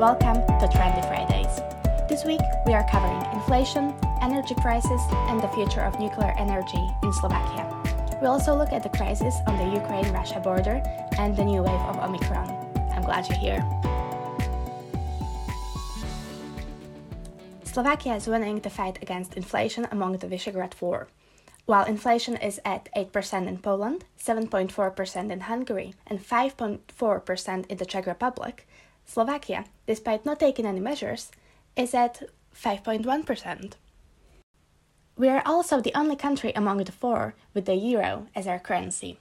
welcome to Trendy Fridays. This week we are covering inflation, energy crisis, and the future of nuclear energy in Slovakia. We also look at the crisis on the Ukraine Russia border and the new wave of Omicron. I'm glad you're here. Slovakia is winning the fight against inflation among the Visegrad Four. While inflation is at 8% in Poland, 7.4% in Hungary, and 5.4% in the Czech Republic, Slovakia, despite not taking any measures, is at 5.1%. We are also the only country among the four with the euro as our currency.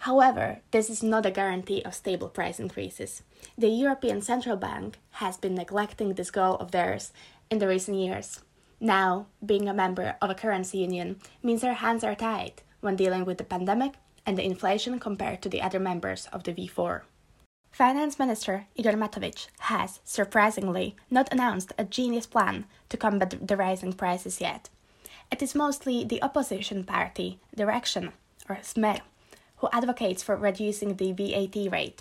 However, this is not a guarantee of stable price increases. The European Central Bank has been neglecting this goal of theirs in the recent years. Now, being a member of a currency union means our hands are tied when dealing with the pandemic and the inflation compared to the other members of the V4. Finance Minister Igor Matovic has, surprisingly, not announced a genius plan to combat the rising prices yet. It is mostly the opposition party, Direction, or Smer, who advocates for reducing the VAT rate.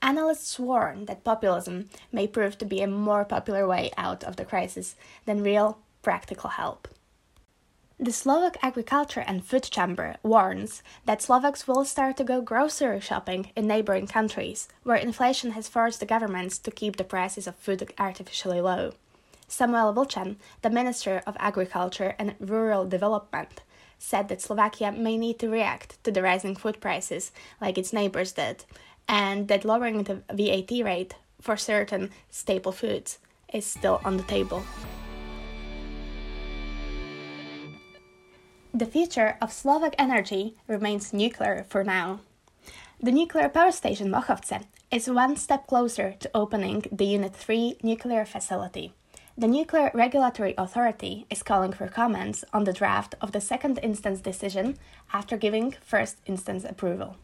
Analysts warn that populism may prove to be a more popular way out of the crisis than real practical help. The Slovak Agriculture and Food Chamber warns that Slovaks will start to go grocery shopping in neighboring countries, where inflation has forced the governments to keep the prices of food artificially low. Samuel Vlčan, the Minister of Agriculture and Rural Development, said that Slovakia may need to react to the rising food prices like its neighbors did, and that lowering the VAT rate for certain staple foods is still on the table. The future of Slovak energy remains nuclear for now. The nuclear power station Mochovce is one step closer to opening the Unit 3 nuclear facility. The Nuclear Regulatory Authority is calling for comments on the draft of the second instance decision after giving first instance approval.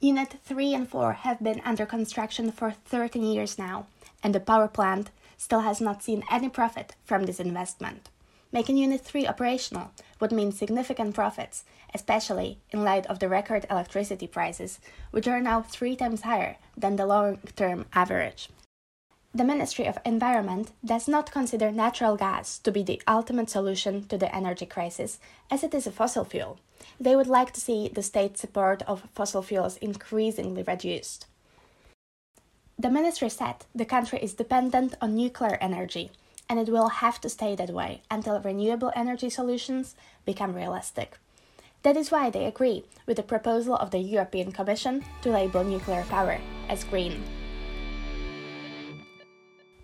Unit 3 and 4 have been under construction for 13 years now, and the power plant still has not seen any profit from this investment. Making Unit 3 operational would mean significant profits, especially in light of the record electricity prices, which are now three times higher than the long term average. The Ministry of Environment does not consider natural gas to be the ultimate solution to the energy crisis, as it is a fossil fuel. They would like to see the state support of fossil fuels increasingly reduced. The ministry said the country is dependent on nuclear energy and it will have to stay that way until renewable energy solutions become realistic. That is why they agree with the proposal of the European Commission to label nuclear power as green.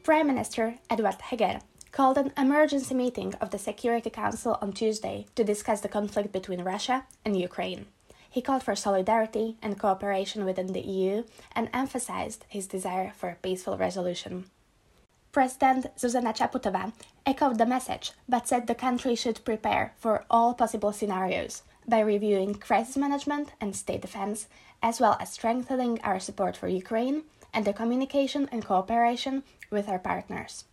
Prime Minister Eduard Heger called an emergency meeting of the Security Council on Tuesday to discuss the conflict between Russia and Ukraine. He called for solidarity and cooperation within the EU and emphasized his desire for a peaceful resolution. President Zuzana Chaputova echoed the message but said the country should prepare for all possible scenarios by reviewing crisis management and state defense, as well as strengthening our support for Ukraine and the communication and cooperation with our partners.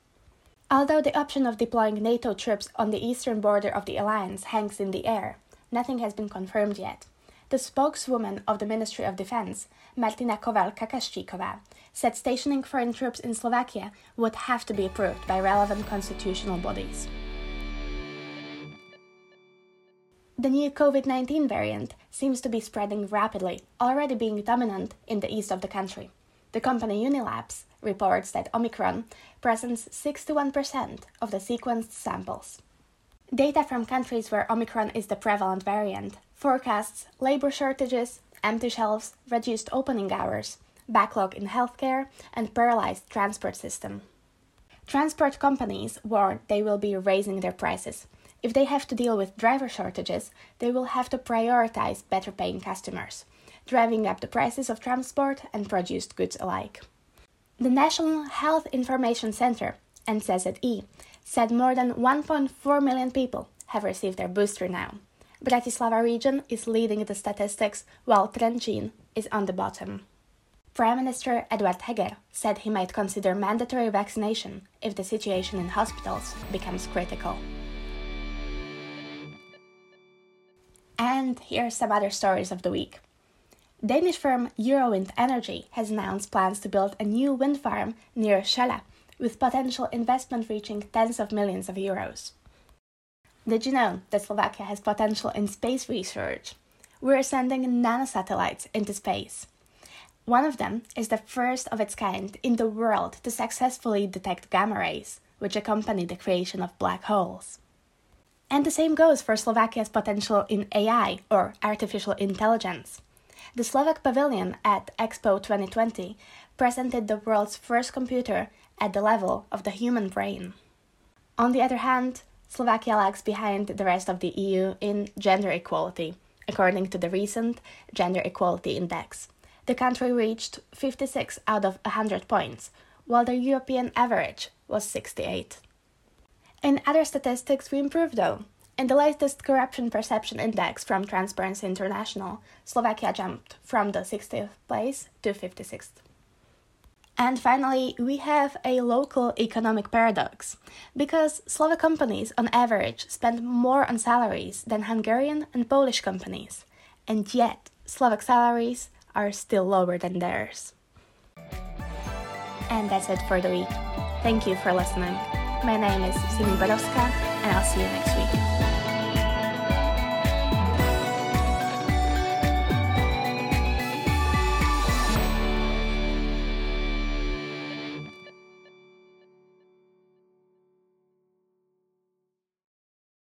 Although the option of deploying NATO troops on the eastern border of the alliance hangs in the air, nothing has been confirmed yet. The spokeswoman of the Ministry of Defense, Martina Koval Kakashchikova, said stationing foreign troops in Slovakia would have to be approved by relevant constitutional bodies. The new COVID 19 variant seems to be spreading rapidly, already being dominant in the east of the country. The company Unilabs reports that Omicron presents 61% of the sequenced samples. Data from countries where Omicron is the prevalent variant forecasts labor shortages, empty shelves, reduced opening hours, backlog in healthcare, and paralyzed transport system. Transport companies warn they will be raising their prices. If they have to deal with driver shortages, they will have to prioritize better paying customers, driving up the prices of transport and produced goods alike. The National Health Information Center, NCZI, said more than 1.4 million people have received their booster now. Bratislava region is leading the statistics while Trenčín is on the bottom. Prime Minister Eduard Heger said he might consider mandatory vaccination if the situation in hospitals becomes critical. And here are some other stories of the week. Danish firm Eurowind Energy has announced plans to build a new wind farm near Šaľa, with potential investment reaching tens of millions of euros. Did you know that Slovakia has potential in space research? We're sending nanosatellites into space. One of them is the first of its kind in the world to successfully detect gamma rays, which accompany the creation of black holes. And the same goes for Slovakia's potential in AI, or artificial intelligence. The Slovak Pavilion at Expo 2020 presented the world's first computer at the level of the human brain. On the other hand, Slovakia lags behind the rest of the EU in gender equality, according to the recent Gender Equality Index. The country reached 56 out of 100 points, while the European average was 68. In other statistics, we improved though. In the latest Corruption Perception Index from Transparency International, Slovakia jumped from the 60th place to 56th. And finally, we have a local economic paradox because Slovak companies on average spend more on salaries than Hungarian and Polish companies, and yet Slovak salaries are still lower than theirs. And that's it for the week. Thank you for listening. My name is Simi Borowska, and I'll see you next week.